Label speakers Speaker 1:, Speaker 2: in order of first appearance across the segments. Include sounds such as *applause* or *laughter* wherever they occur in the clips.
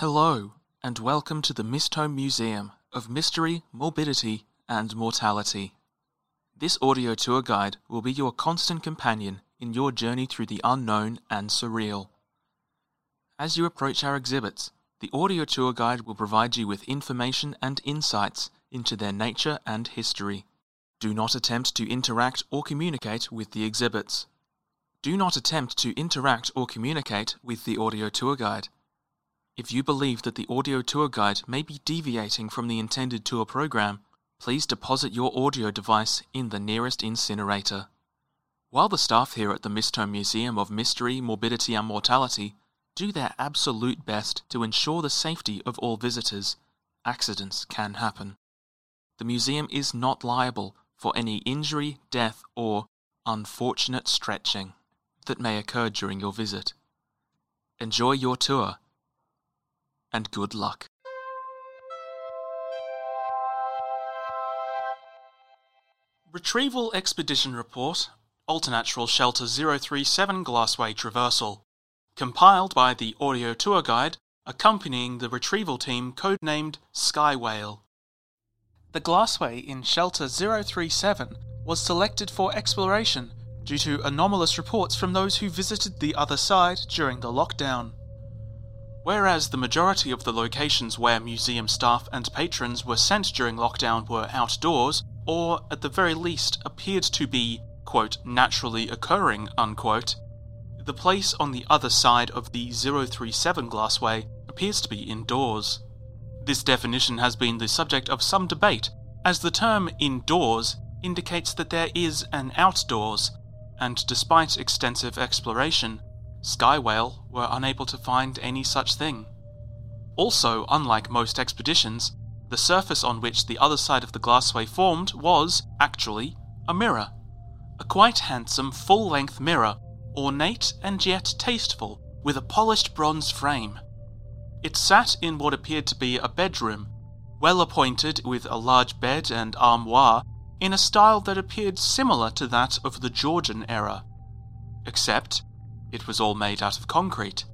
Speaker 1: Hello, and welcome to the Mistholme Museum of Mystery, Morbidity, and Mortality. This audio tour guide will be your constant companion in your journey through the unknown and surreal. As you approach our exhibits, the audio tour guide will provide you with information and insights into their nature and history. Do not attempt to interact or communicate with the exhibits. Do not attempt to interact or communicate with the audio tour guide. If you believe that the audio tour guide may be deviating from the intended tour program, please deposit your audio device in the nearest incinerator. While the staff here at the Mistholme Museum of Mystery, Morbidity and Mortality do their absolute best to ensure the safety of all visitors, accidents can happen. The museum is not liable for any injury, death, or unfortunate stretching that may occur during your visit. Enjoy your tour and good luck. Retrieval Expedition Report Alternatural Shelter 037 Glassway Traversal compiled by the audio tour guide accompanying the retrieval team codenamed Sky Whale. The glassway in Shelter 037 was selected for exploration due to anomalous reports from those who visited the other side during the lockdown. Whereas the majority of the locations where museum staff and patrons were sent during lockdown were outdoors, or at the very least appeared to be, quote, naturally occurring, unquote, the place on the other side of the 037 glassway appears to be indoors. This definition has been the subject of some debate, as the term indoors indicates that there is an outdoors, and despite extensive exploration, Sky Whale were unable to find any such thing. Also, unlike most expeditions, the surface on which the other side of the glassway formed was, actually, a mirror. A quite handsome full length mirror, ornate and yet tasteful, with a polished bronze frame. It sat in what appeared to be a bedroom, well appointed with a large bed and armoire, in a style that appeared similar to that of the Georgian era. Except it was all made out of concrete.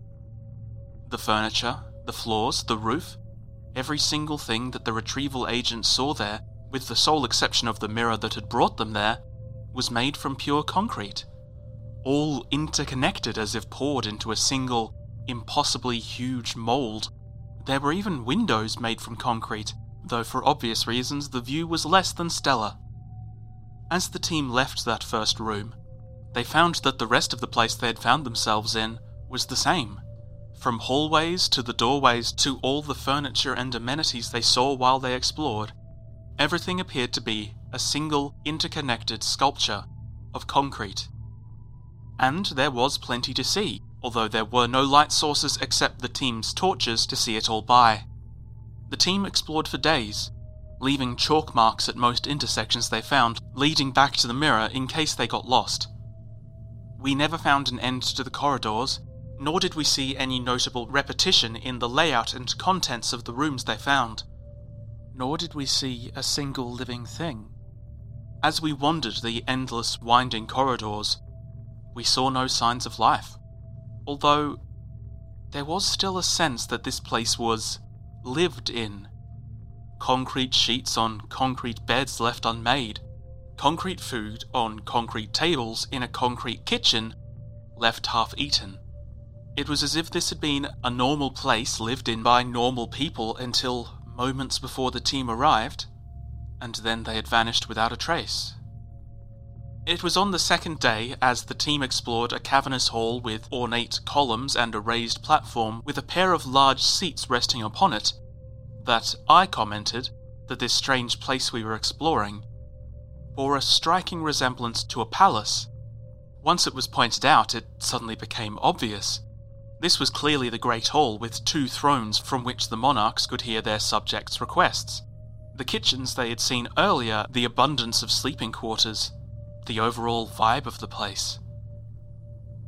Speaker 1: The furniture, the floors, the roof, every single thing that the retrieval agents saw there, with the sole exception of the mirror that had brought them there, was made from pure concrete. All interconnected as if poured into a single, impossibly huge mould. There were even windows made from concrete, though for obvious reasons the view was less than stellar. As the team left that first room, they found that the rest of the place they had found themselves in was the same. From hallways to the doorways to all the furniture and amenities they saw while they explored, everything appeared to be a single interconnected sculpture of concrete. And there was plenty to see, although there were no light sources except the team's torches to see it all by. The team explored for days, leaving chalk marks at most intersections they found, leading back to the mirror in case they got lost. We never found an end to the corridors, nor did we see any notable repetition in the layout and contents of the rooms they found. Nor did we see a single living thing. As we wandered the endless, winding corridors, we saw no signs of life, although there was still a sense that this place was lived in. Concrete sheets on concrete beds left unmade, concrete food on concrete tables in a concrete kitchen left half eaten. It was as if this had been a normal place lived in by normal people until moments before the team arrived, and then they had vanished without a trace. It was on the second day, as the team explored a cavernous hall with ornate columns and a raised platform with a pair of large seats resting upon it, that I commented that this strange place we were exploring bore a striking resemblance to a palace. Once it was pointed out, it suddenly became obvious. This was clearly the Great Hall with two thrones from which the monarchs could hear their subjects' requests. The kitchens they had seen earlier, the abundance of sleeping quarters, the overall vibe of the place.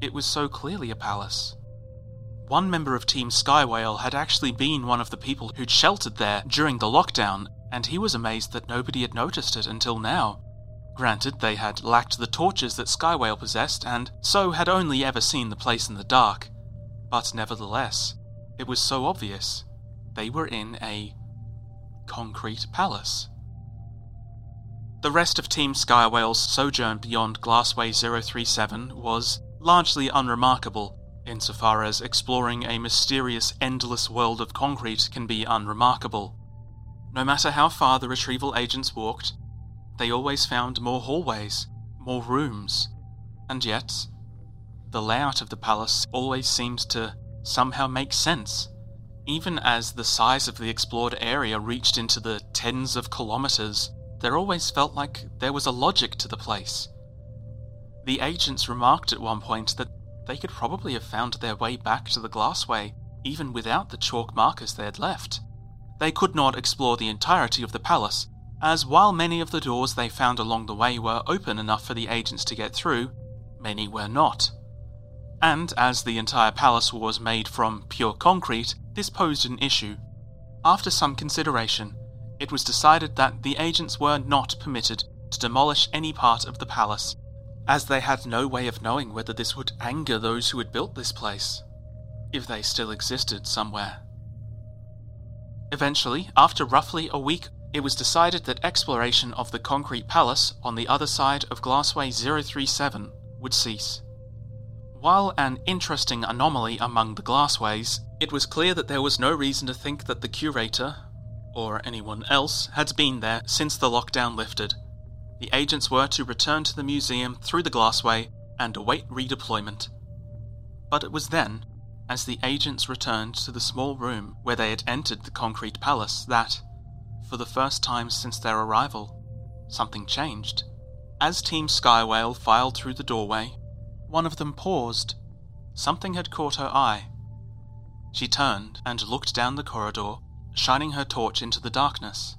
Speaker 1: It was so clearly a palace. One member of Team Skywhale had actually been one of the people who'd sheltered there during the lockdown, and he was amazed that nobody had noticed it until now. Granted, they had lacked the torches that Skywhale possessed, and so had only ever seen the place in the dark. But nevertheless, it was so obvious. They were in a concrete palace. The rest of Team Skywhale's sojourn beyond Glassway 037 was largely unremarkable, insofar as exploring a mysterious, endless world of concrete can be unremarkable. No matter how far the retrieval agents walked, they always found more hallways, more rooms, and yet, the layout of the palace always seemed to somehow make sense, even as the size of the explored area reached into the tens of kilometers. There always felt like there was a logic to the place. The agents remarked at one point that they could probably have found their way back to the glassway even without the chalk markers they had left. They could not explore the entirety of the palace, as while many of the doors they found along the way were open enough for the agents to get through, many were not. And as the entire palace was made from pure concrete, this posed an issue. After some consideration, it was decided that the agents were not permitted to demolish any part of the palace, as they had no way of knowing whether this would anger those who had built this place, if they still existed somewhere. Eventually, after roughly a week it was decided that exploration of the concrete palace on the other side of Glassway 037 would cease. While an interesting anomaly among the glassways, it was clear that there was no reason to think that the curator, or anyone else, had been there since the lockdown lifted. The agents were to return to the museum through the glassway and await redeployment. But it was then, as the agents returned to the small room where they had entered the concrete palace, that, for the first time since their arrival, something changed. As Team Skywhale filed through the doorway, one of them paused. Something had caught her eye. She turned and looked down the corridor, shining her torch into the darkness.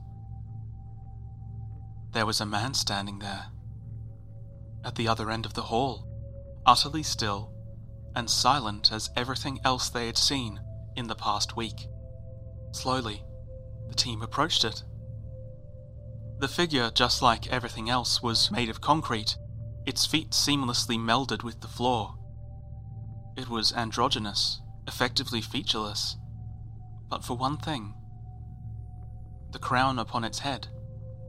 Speaker 1: There was a man standing there, at the other end of the hall, utterly still and silent as everything else they had seen in the past week. Slowly, the team approached it. The figure, just like everything else, was made of concrete, its feet seamlessly melded with the floor. It was androgynous, effectively featureless, but for one thing the crown upon its head,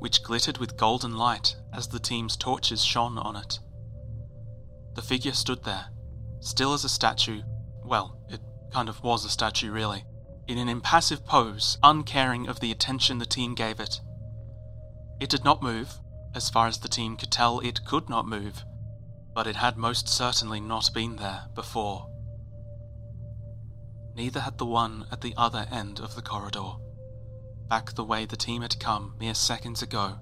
Speaker 1: which glittered with golden light as the team's torches shone on it. The figure stood there, still as a statue. Well, it kind of was a statue, really in an impassive pose, uncaring of the attention the team gave it. It did not move, as far as the team could tell, it could not move, but it had most certainly not been there before. Neither had the one at the other end of the corridor, back the way the team had come mere seconds ago.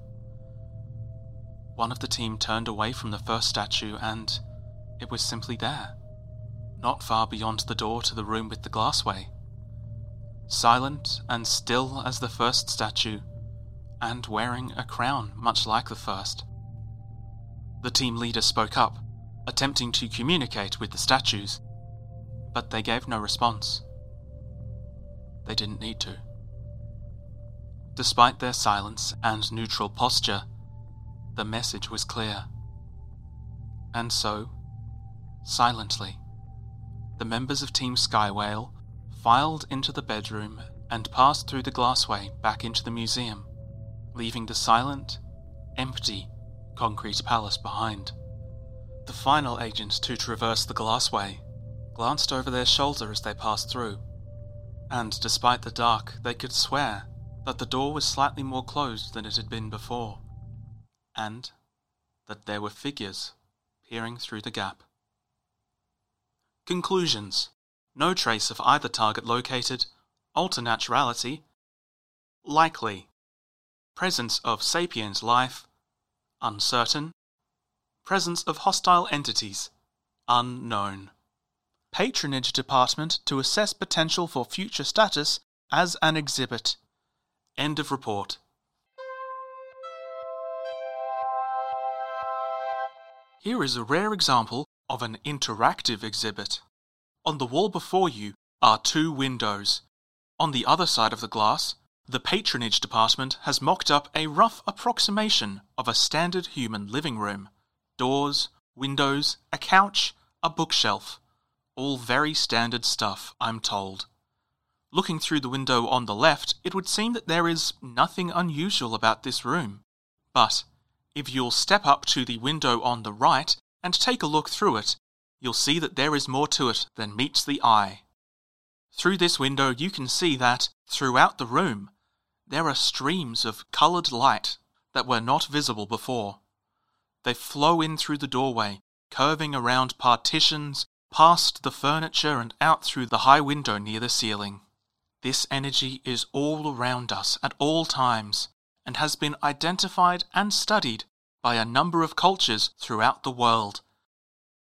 Speaker 1: One of the team turned away from the first statue, and it was simply there, not far beyond the door to the room with the glassway silent and still as the first statue, and wearing a crown much like the first. The team leader spoke up, attempting to communicate with the statues, but they gave no response. They didn't need to. Despite their silence and neutral posture, the message was clear. And so, silently, the members of Team Skywhale filed into the bedroom and passed through the glassway back into the museum, leaving the silent, empty, concrete palace behind. The final agent to traverse the glassway glanced over their shoulder as they passed through, and despite the dark, they could swear that the door was slightly more closed than it had been before, and that there were figures peering through the gap. Conclusions no trace of either target located, alter naturality, likely, presence of sapient life, uncertain. Presence of hostile entities, unknown. Patronage department to assess potential for future status as an exhibit. End of report. Here is a rare example of an interactive exhibit. On the wall before you are two windows. On the other side of the glass, the patronage department has mocked up a rough approximation of a standard human living room. Doors, windows, a couch, a bookshelf. All very standard stuff, I'm told. Looking through the window on the left, it would seem that there is nothing unusual about this room. But if you'll step up to the window on the right and take a look through it, you'll see that there is more to it than meets the eye. Through this window, you can see that, throughout the room, there are streams of coloured light that were not visible before. They flow in through the doorway, curving around partitions, past the furniture, and out through the high window near the ceiling. This energy is all around us at all times and has been identified and studied by a number of cultures throughout the world.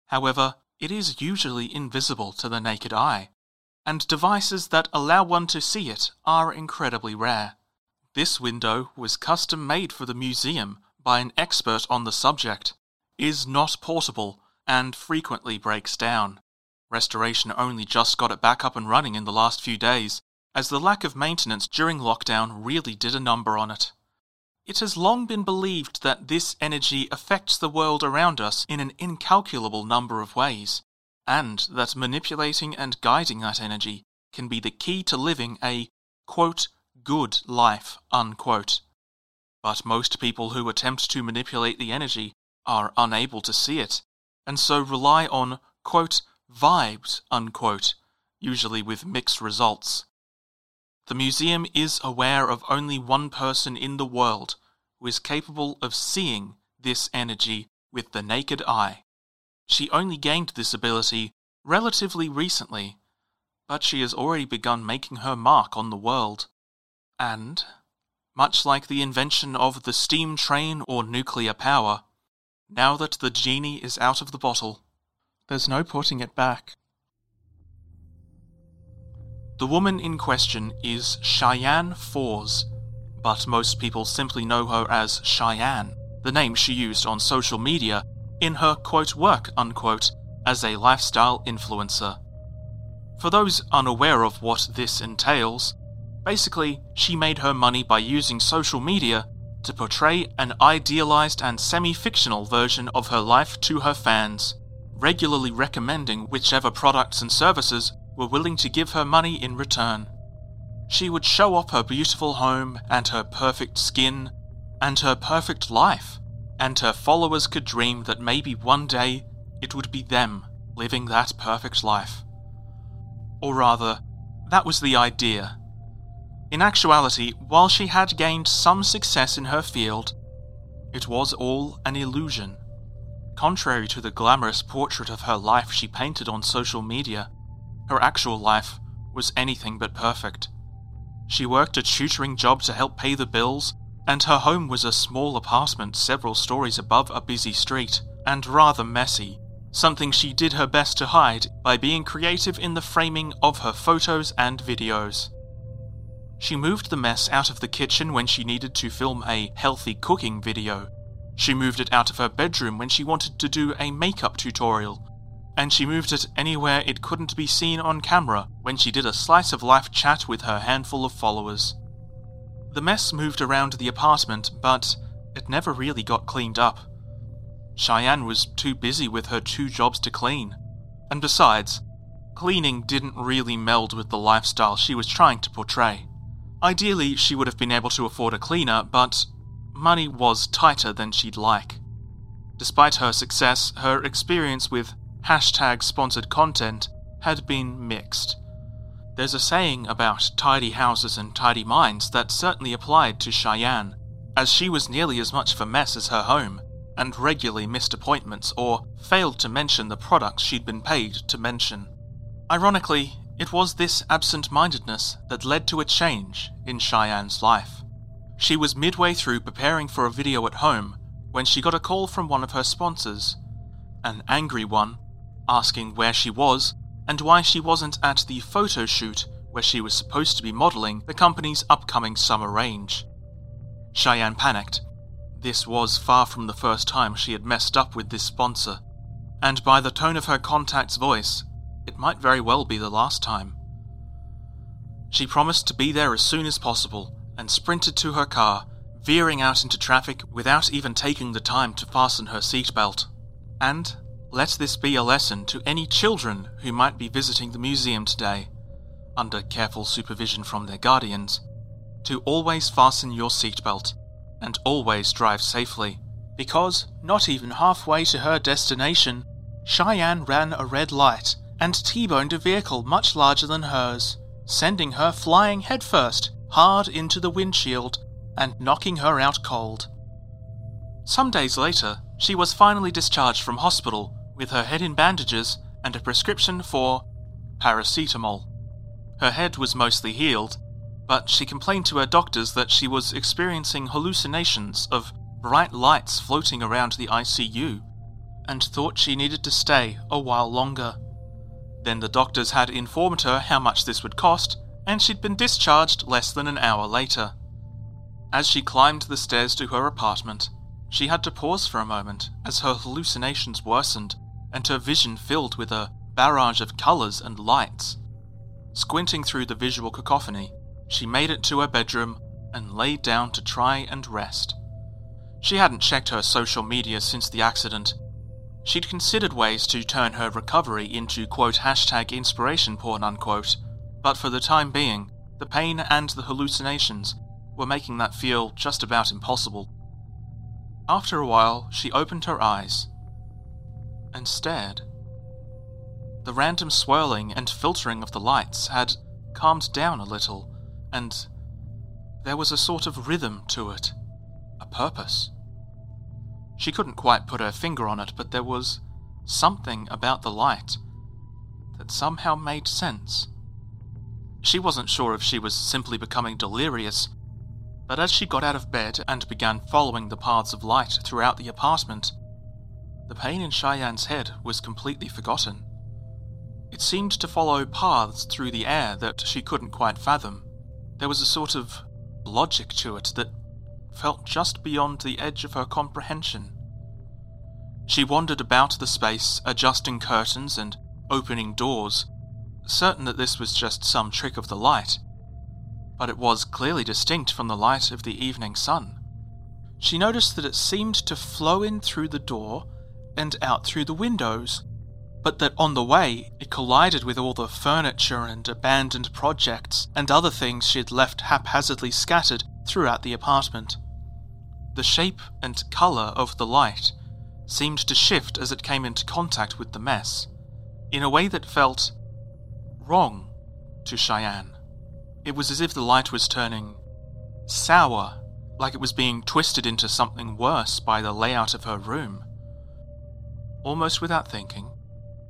Speaker 1: However, it is usually invisible to the naked eye, and devices that allow one to see it are incredibly rare. This window was custom made for the museum by an expert on the subject, is not portable, and frequently breaks down. Restoration only just got it back up and running in the last few days, as the lack of maintenance during lockdown really did a number on it. It has long been believed that this energy affects the world around us in an incalculable number of ways, and that manipulating and guiding that energy can be the key to living a, quote, good life, unquote. But most people who attempt to manipulate the energy are unable to see it, and so rely on, quote, vibes, unquote, usually with mixed results. The museum is aware of only one person in the world who is capable of seeing this energy with the naked eye. She only gained this ability relatively recently, but she has already begun making her mark on the world. And, much like the invention of the steam train or nuclear power, now that the genie is out of the bottle, there's no putting it back. The woman in question is Cheyenne Fours, but most people simply know her as Cheyenne, the name she used on social media in her quote work unquote as a lifestyle influencer. For those unaware of what this entails, basically she made her money by using social media to portray an idealized and semi fictional version of her life to her fans, regularly recommending whichever products and services were willing to give her money in return. She would show off her beautiful home and her perfect skin and her perfect life, and her followers could dream that maybe one day it would be them living that perfect life. Or rather, that was the idea. In actuality, while she had gained some success in her field, it was all an illusion. Contrary to the glamorous portrait of her life she painted on social media, her actual life was anything but perfect. She worked a tutoring job to help pay the bills, and her home was a small apartment several stories above a busy street, and rather messy, something she did her best to hide by being creative in the framing of her photos and videos. She moved the mess out of the kitchen when she needed to film a healthy cooking video. She moved it out of her bedroom when she wanted to do a makeup tutorial and she moved it anywhere it couldn't be seen on camera when she did a slice of life chat with her handful of followers. The mess moved around the apartment, but it never really got cleaned up. Cheyenne was too busy with her two jobs to clean, and besides, cleaning didn't really meld with the lifestyle she was trying to portray. Ideally, she would have been able to afford a cleaner, but money was tighter than she'd like. Despite her success, her experience with hashtag sponsored content had been mixed. There's a saying about tidy houses and tidy minds that certainly applied to Cheyenne, as she was nearly as much of a mess as her home, and regularly missed appointments or failed to mention the products she'd been paid to mention. Ironically, it was this absent mindedness that led to a change in Cheyenne's life. She was midway through preparing for a video at home when she got a call from one of her sponsors, an angry one, asking where she was and why she wasn't at the photo shoot where she was supposed to be modeling the company's upcoming summer range. Cheyenne panicked. This was far from the first time she had messed up with this sponsor, and by the tone of her contact's voice, it might very well be the last time. She promised to be there as soon as possible and sprinted to her car, veering out into traffic without even taking the time to fasten her seatbelt. And let this be a lesson to any children who might be visiting the museum today, under careful supervision from their guardians, to always fasten your seatbelt and always drive safely, because not even halfway to her destination, Cheyenne ran a red light and T-boned a vehicle much larger than hers, sending her flying headfirst hard into the windshield and knocking her out cold. Some days later, she was finally discharged from hospital with her head in bandages and a prescription for paracetamol. Her head was mostly healed, but she complained to her doctors that she was experiencing hallucinations of bright lights floating around the ICU and thought she needed to stay a while longer. Then the doctors had informed her how much this would cost, and she'd been discharged less than an hour later. As she climbed the stairs to her apartment, she had to pause for a moment as her hallucinations worsened and her vision filled with a barrage of colours and lights. Squinting through the visual cacophony, she made it to her bedroom and laid down to try and rest. She hadn't checked her social media since the accident. She'd considered ways to turn her recovery into quote hashtag inspiration porn unquote, but for the time being, the pain and the hallucinations were making that feel just about impossible. After a while, she opened her eyes and stared. The random swirling and filtering of the lights had calmed down a little, and there was a sort of rhythm to it, a purpose. She couldn't quite put her finger on it, but there was something about the light that somehow made sense. She wasn't sure if she was simply becoming delirious, but as she got out of bed and began following the paths of light throughout the apartment, the pain in Cheyenne's head was completely forgotten. It seemed to follow paths through the air that she couldn't quite fathom. There was a sort of logic to it that felt just beyond the edge of her comprehension. She wandered about the space, adjusting curtains and opening doors, certain that this was just some trick of the light, but it was clearly distinct from the light of the evening sun. She noticed that it seemed to flow in through the door and out through the windows, but that on the way it collided with all the furniture and abandoned projects and other things she had left haphazardly scattered throughout the apartment. The shape and colour of the light seemed to shift as it came into contact with the mess, in a way that felt wrong to Cheyenne. It was as if the light was turning sour, like it was being twisted into something worse by the layout of her room. Almost without thinking,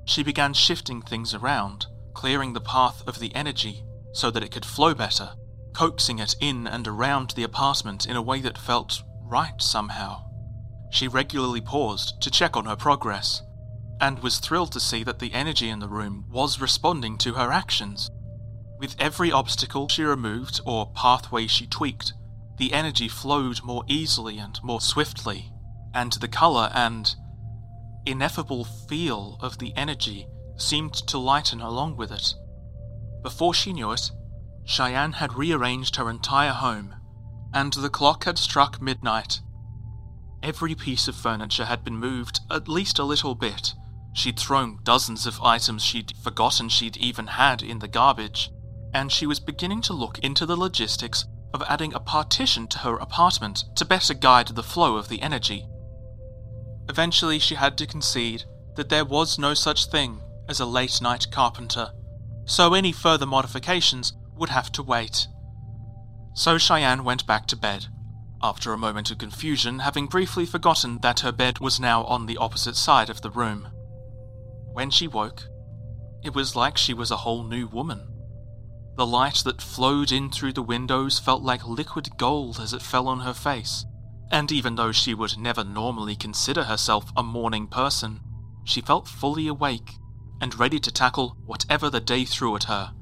Speaker 1: she began shifting things around, clearing the path of the energy so that it could flow better, coaxing it in and around the apartment in a way that felt right somehow. She regularly paused to check on her progress, and was thrilled to see that the energy in the room was responding to her actions. With every obstacle she removed or pathway she tweaked, the energy flowed more easily and more swiftly, and the colour and ineffable feel of the energy seemed to lighten along with it. Before she knew it, Cheyenne had rearranged her entire home, and the clock had struck midnight. Every piece of furniture had been moved at least a little bit. She'd thrown dozens of items she'd forgotten she'd even had in the garbage, and she was beginning to look into the logistics of adding a partition to her apartment to better guide the flow of the energy. Eventually, she had to concede that there was no such thing as a late night carpenter, so any further modifications would have to wait. So Cheyenne went back to bed, after a moment of confusion, having briefly forgotten that her bed was now on the opposite side of the room. When she woke, it was like she was a whole new woman. The light that flowed in through the windows felt like liquid gold as it fell on her face, And even though she would never normally consider herself a morning person, she felt fully awake and ready to tackle whatever the day threw at her.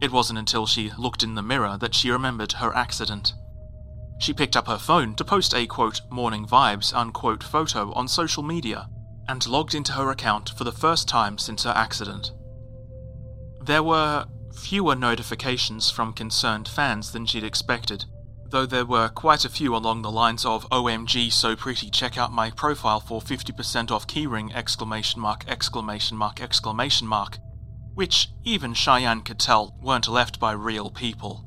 Speaker 1: It wasn't until she looked in the mirror that she remembered her accident. She picked up her phone to post a quote morning vibes unquote photo on social media and logged into her account for the first time since her accident. There were fewer notifications from concerned fans than she'd expected, though there were quite a few along the lines of OMG so pretty check out my profile for 50% off keyring exclamation mark exclamation mark exclamation mark which even Cheyenne could tell weren't left by real people.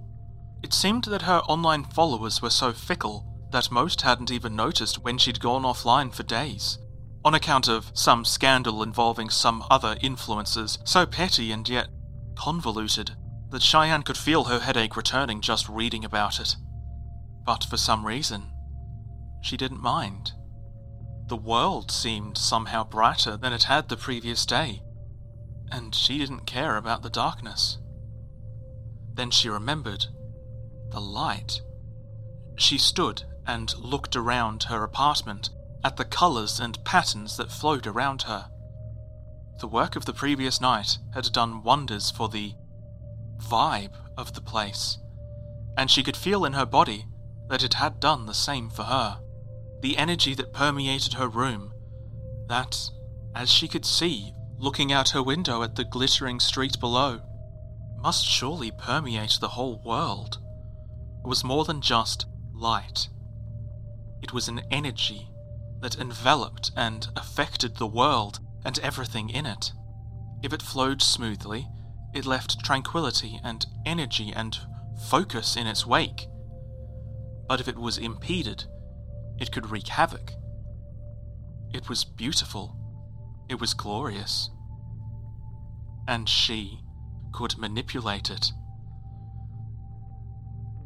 Speaker 1: It seemed that her online followers were so fickle that most hadn't even noticed when she'd gone offline for days, on account of some scandal involving some other influencers so petty and yet convoluted that Cheyenne could feel her headache returning just reading about it. But for some reason, she didn't mind. The world seemed somehow brighter than it had the previous day, and she didn't care about the darkness. Then she remembered the light. She stood and looked around her apartment at the colours and patterns that flowed around her. The work of the previous night had done wonders for the vibe of the place, and she could feel in her body that it had done the same for her. The energy that permeated her room, that, as she could see, looking out her window at the glittering street below, must surely permeate the whole world. It was more than just light. It was an energy that enveloped and affected the world and everything in it. If it flowed smoothly, it left tranquility and energy and focus in its wake. But if it was impeded, it could wreak havoc. It was beautiful it was glorious. And she could manipulate it.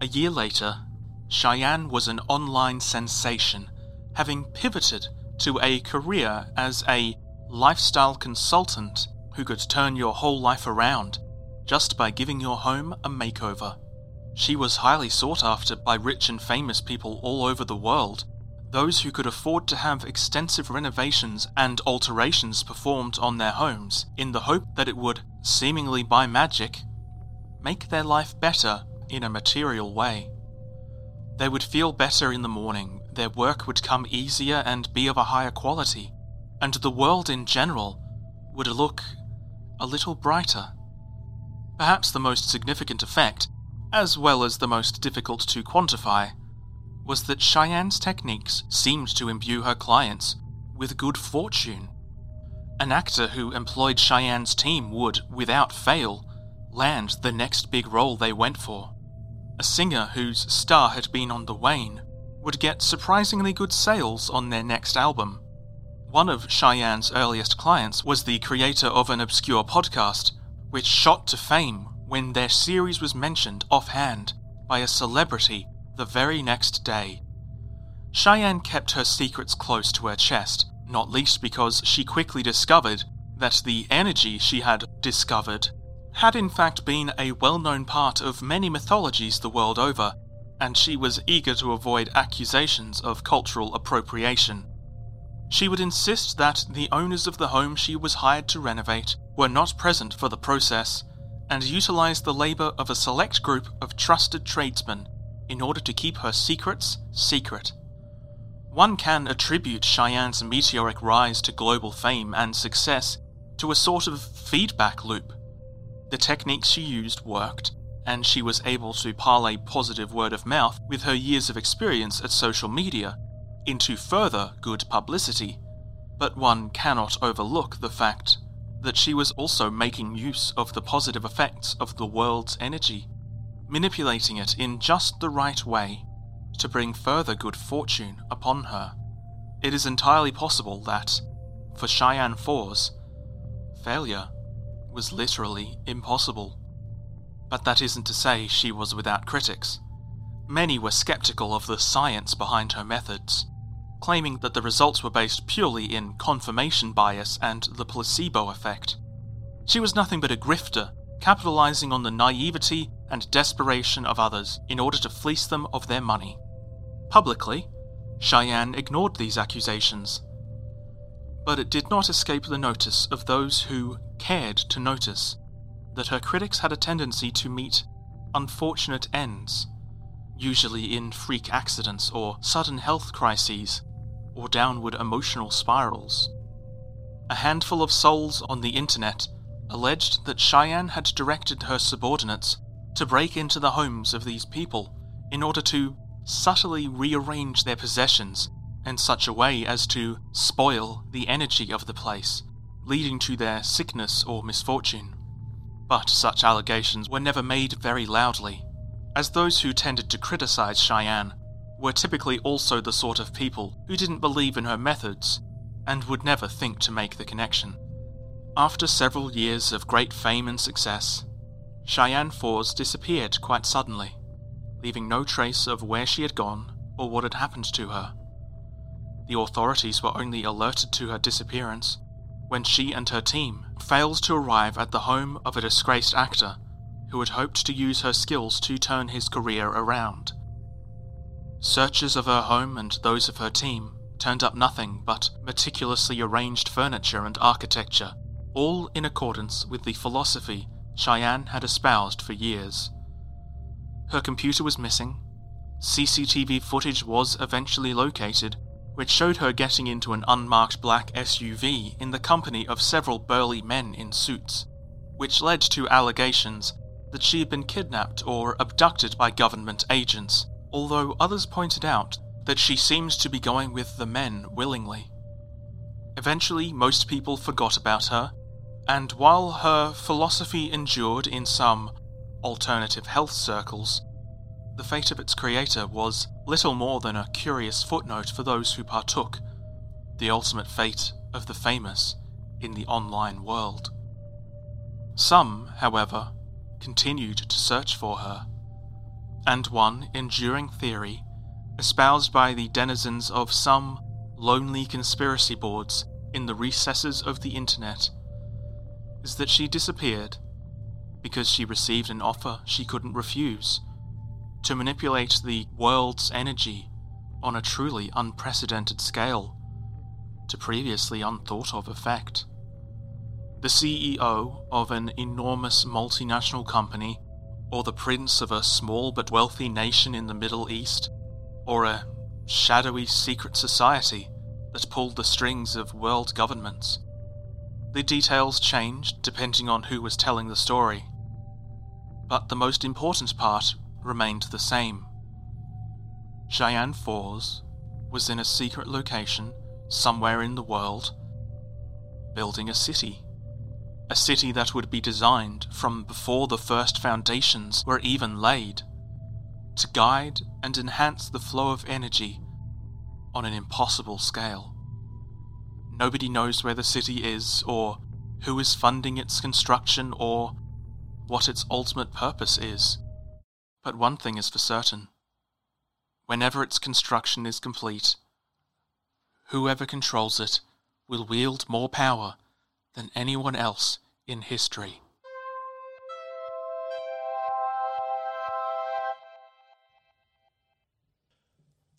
Speaker 1: A year later, Cheyenne was an online sensation, having pivoted to a career as a lifestyle consultant who could turn your whole life around just by giving your home a makeover. She was highly sought after by rich and famous people all over the world, those who could afford to have extensive renovations and alterations performed on their homes in the hope that it would, seemingly by magic, make their life better in a material way. They would feel better in the morning, their work would come easier and be of a higher quality, and the world in general would look a little brighter. Perhaps the most significant effect, as well as the most difficult to quantify, was that Cheyenne's techniques seemed to imbue her clients with good fortune. An actor who employed Cheyenne's team would, without fail, land the next big role they went for. A singer whose star had been on the wane would get surprisingly good sales on their next album. One of Cheyenne's earliest clients was the creator of an obscure podcast, which shot to fame when their series was mentioned offhand by a celebrity the very next day. Cheyenne kept her secrets close to her chest, not least because she quickly discovered that the energy she had discovered had in fact been a well known part of many mythologies the world over, and she was eager to avoid accusations of cultural appropriation. She would insist that the owners of the home she was hired to renovate were not present for the process, and utilized the labor of a select group of trusted tradesmen in order to keep her secrets secret. One can attribute Cheyenne's meteoric rise to global fame and success to a sort of feedback loop. The techniques she used worked, and she was able to parlay positive word of mouth with her years of experience at social media into further good publicity. But one cannot overlook the fact that she was also making use of the positive effects of the world's energy manipulating it in just the right way to bring further good fortune upon her. It is entirely possible that, for Cheyenne Fours, failure was literally impossible. But that isn't to say she was without critics. Many were skeptical of the science behind her methods, claiming that the results were based purely in confirmation bias and the placebo effect. She was nothing but a grifter capitalizing on the naivety and desperation of others in order to fleece them of their money. Publicly, Cheyenne ignored these accusations. But it did not escape the notice of those who cared to notice that her critics had a tendency to meet unfortunate ends, usually in freak accidents or sudden health crises or downward emotional spirals. A handful of souls on the internet alleged that Cheyenne had directed her subordinates to break into the homes of these people in order to subtly rearrange their possessions in such a way as to spoil the energy of the place, leading to their sickness or misfortune. But such allegations were never made very loudly, as those who tended to criticize Cheyenne were typically also the sort of people who didn't believe in her methods and would never think to make the connection. After several years of great fame and success, Cheyenne Fours disappeared quite suddenly, leaving no trace of where she had gone or what had happened to her. The authorities were only alerted to her disappearance when she and her team failed to arrive at the home of a disgraced actor who had hoped to use her skills to turn his career around. Searches of her home and those of her team turned up nothing but meticulously arranged furniture and architecture all in accordance with the philosophy Cheyenne had espoused for years. Her computer was missing. CCTV footage was eventually located, which showed her getting into an unmarked black SUV in the company of several burly men in suits, which led to allegations that she had been kidnapped or abducted by government agents, although others pointed out that she seemed to be going with the men willingly. Eventually, most people forgot about her and while her philosophy endured in some alternative health circles, the fate of its creator was little more than a curious footnote for those who partook, the ultimate fate of the famous in the online world. Some, however, continued to search for her, and one enduring theory, espoused by the denizens of some lonely conspiracy boards in the recesses of the internet, is that she disappeared because she received an offer she couldn't refuse to manipulate the world's energy on a truly unprecedented scale to previously unthought of effect. The CEO of an enormous multinational company, or the prince of a small but wealthy nation in the Middle East, or a shadowy secret society that pulled the strings of world governments the details changed depending on who was telling the story. But the most important part remained the same. Cheyenne Fours was in a secret location somewhere in the world, building a city. A city that would be designed from before the first foundations were even laid, to guide and enhance the flow of energy on an impossible scale. Nobody knows where the city is, or who is funding its construction, or what its ultimate purpose is. But one thing is for certain whenever its construction is complete, whoever controls it will wield more power than anyone else in history.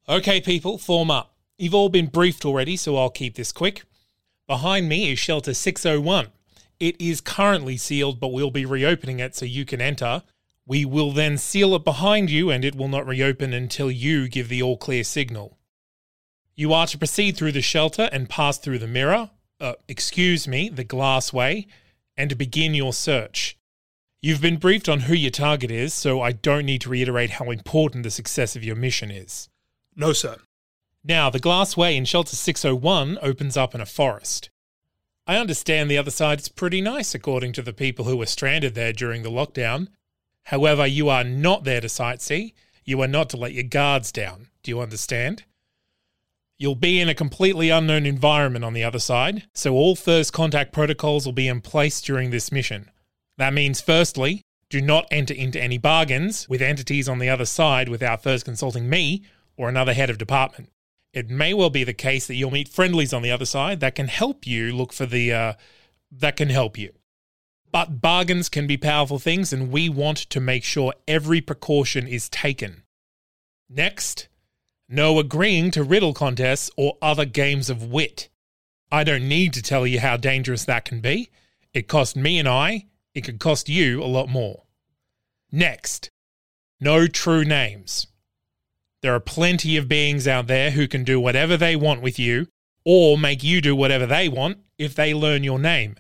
Speaker 2: Okay, people, form up. You've all been briefed already, so I'll keep this quick. Behind me is Shelter 601. It is currently sealed, but we'll be reopening it so you can enter. We will then seal it behind you, and it will not reopen until you give the all clear signal. You are to proceed through the shelter and pass through the mirror, uh, excuse me, the glass way, and to begin your search. You've been briefed on who your target is, so I don't need to reiterate how important the success of your mission is.
Speaker 3: No, sir.
Speaker 2: Now, the glass way in Shelter 601 opens up in a forest. I understand the other side is pretty nice, according to the people who were stranded there during the lockdown. However, you are not there to sightsee. You are not to let your guards down. Do you understand? You'll be in a completely unknown environment on the other side, so all first contact protocols will be in place during this mission. That means, firstly, do not enter into any bargains with entities on the other side without first consulting me or another head of department it may well be the case that you'll meet friendlies on the other side that can help you look for the uh, that can help you. But bargains can be powerful things, and we want to make sure every precaution is taken. Next, No agreeing to riddle contests or other games of wit. I don't need to tell you how dangerous that can be. It cost me and I, it could cost you a lot more. Next, no true names. There are plenty of beings out there who can do whatever they want with you, or make you do whatever they want if they learn your name.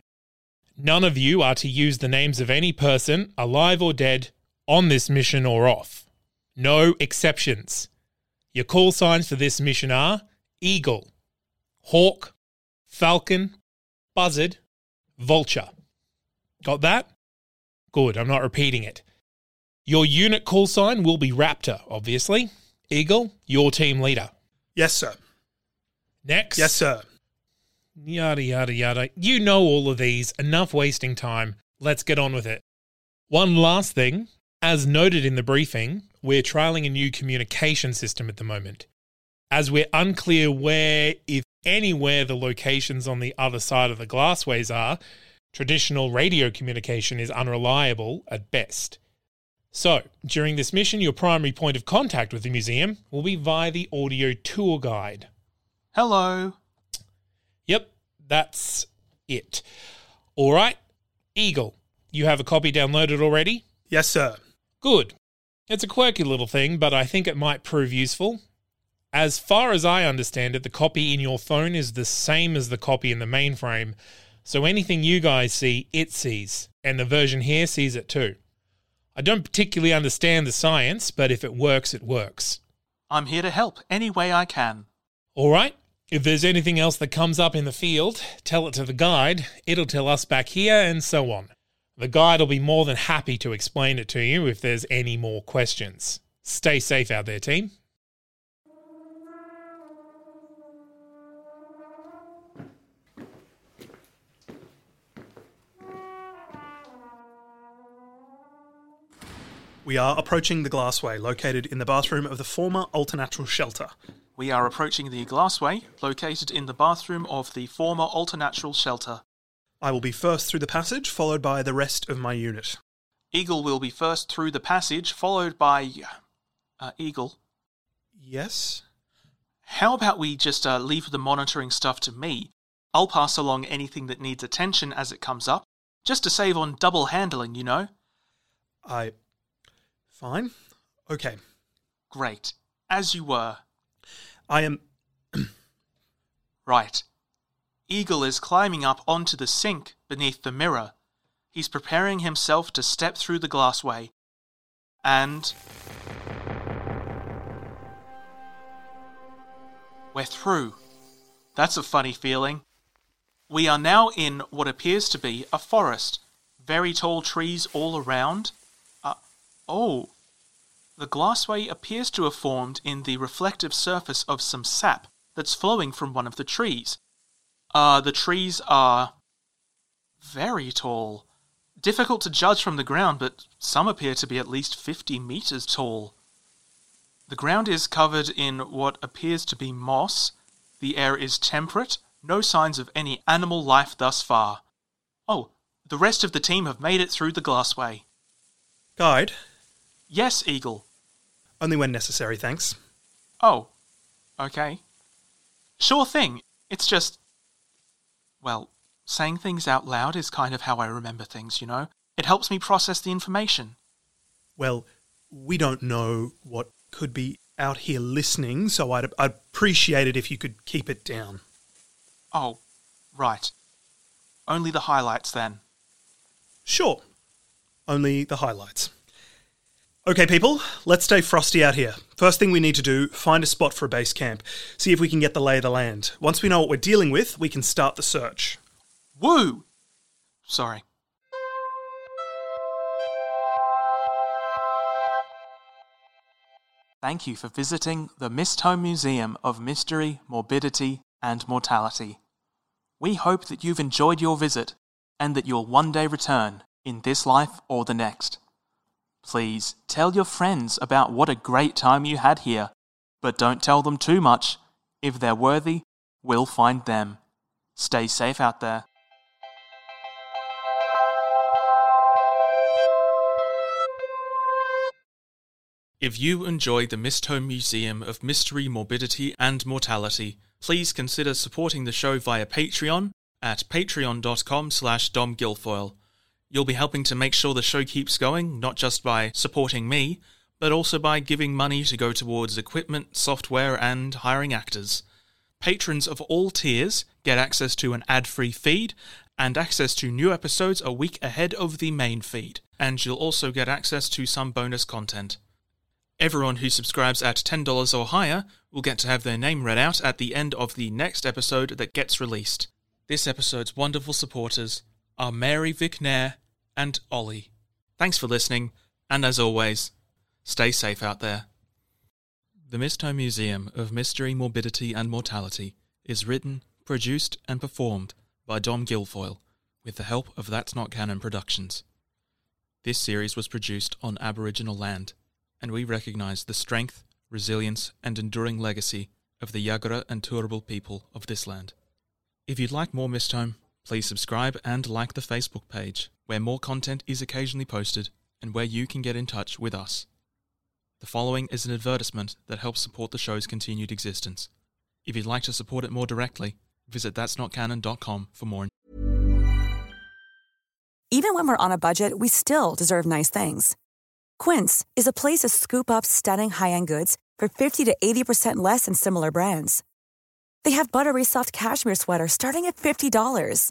Speaker 2: None of you are to use the names of any person, alive or dead, on this mission or off. No exceptions. Your call signs for this mission are Eagle, Hawk, Falcon, Buzzard, Vulture. Got that? Good, I'm not repeating it. Your unit call sign will be Raptor, obviously. Eagle, your team leader.
Speaker 3: Yes, sir.
Speaker 2: Next.
Speaker 3: Yes, sir.
Speaker 2: Yada, yada, yada. You know all of these. Enough wasting time. Let's get on with it. One last thing. As noted in the briefing, we're trialing a new communication system at the moment. As we're unclear where, if anywhere, the locations on the other side of the glassways are, traditional radio communication is unreliable at best. So, during this mission, your primary point of contact with the museum will be via the audio tour guide.
Speaker 1: Hello.
Speaker 2: Yep, that's it. All right, Eagle, you have a copy downloaded already?
Speaker 3: Yes, sir.
Speaker 2: Good. It's a quirky little thing, but I think it might prove useful. As far as I understand it, the copy in your phone is the same as the copy in the mainframe, so anything you guys see, it sees, and the version here sees it too. I don't particularly understand the science, but if it works, it works.
Speaker 1: I'm here to help any way I can.
Speaker 2: All right, if there's anything else that comes up in the field, tell it to the guide, it'll tell us back here, and so on. The guide will be more than happy to explain it to you if there's any more questions. Stay safe out there, team.
Speaker 3: We are approaching the glassway located in the bathroom of the former Alternatural shelter.
Speaker 1: We are approaching the glassway located in the bathroom of the former Alternatural shelter.
Speaker 3: I will be first through the passage, followed by the rest of my unit.
Speaker 1: Eagle will be first through the passage, followed by. Uh, Eagle.
Speaker 3: Yes?
Speaker 1: How about we just uh, leave the monitoring stuff to me? I'll pass along anything that needs attention as it comes up, just to save on double handling, you know?
Speaker 3: I. Fine. Okay.
Speaker 1: Great. As you were.
Speaker 3: I am. *clears throat*
Speaker 1: Right. Eagle is climbing up onto the sink beneath the mirror. He's preparing himself to step through the glassway. And. We're through. That's a funny feeling. We are now in what appears to be a forest. Very tall trees all around. Uh, oh. The glassway appears to have formed in the reflective surface of some sap that's flowing from one of the trees. Uh, the trees are very tall. Difficult to judge from the ground, but some appear to be at least 50 meters tall. The ground is covered in what appears to be moss. The air is temperate, no signs of any animal life thus far. Oh, the rest of the team have made it through the glassway.
Speaker 3: Guide?
Speaker 1: Yes, Eagle.
Speaker 3: Only when necessary, thanks.
Speaker 1: Oh, okay. Sure thing. It's just. Well, saying things out loud is kind of how I remember things, you know? It helps me process the information.
Speaker 3: Well, we don't know what could be out here listening, so I'd, I'd appreciate it if you could keep it down.
Speaker 1: Oh, right. Only the highlights then.
Speaker 3: Sure. Only the highlights. Okay, people, let's stay frosty out here. First thing we need to do, find a spot for a base camp. See if we can get the lay of the land. Once we know what we're dealing with, we can start the search.
Speaker 1: Woo! Sorry. Thank you for visiting the Mistholme Museum of Mystery, Morbidity, and Mortality. We hope that you've enjoyed your visit and that you'll one day return in this life or the next. Please tell your friends about what a great time you had here, but don't tell them too much. If they're worthy, we'll find them. Stay safe out there. If you enjoyed the Mistholme Museum of Mystery, Morbidity, and Mortality, please consider supporting the show via Patreon at patreon.com slash domguilfoyle. You'll be helping to make sure the show keeps going, not just by supporting me, but also by giving money to go towards equipment, software, and hiring actors. Patrons of all tiers get access to an ad free feed and access to new episodes a week ahead of the main feed, and you'll also get access to some bonus content. Everyone who subscribes at $10 or higher will get to have their name read out at the end of the next episode that gets released. This episode's wonderful supporters are Mary Vicknair and Ollie. Thanks for listening, and as always, stay safe out there. The Mistholme Museum of Mystery, Morbidity, and Mortality is written, produced, and performed by Dom Guilfoyle with the help of That's Not Canon Productions. This series was produced on Aboriginal land and we recognise the strength, resilience, and enduring legacy of the Yagara and Turrbal people of this land. If you'd like more Mistholme, please subscribe and like the Facebook page, where more content is occasionally posted and where you can get in touch with us. The following is an advertisement that helps support the show's continued existence. If you'd like to support it more directly, visit that'snotcanon.com for more.
Speaker 4: Even when we're on a budget, we still deserve nice things. Quince is a place to scoop up stunning high-end goods for 50 to 80% less than similar brands. They have buttery soft cashmere sweaters starting at $50,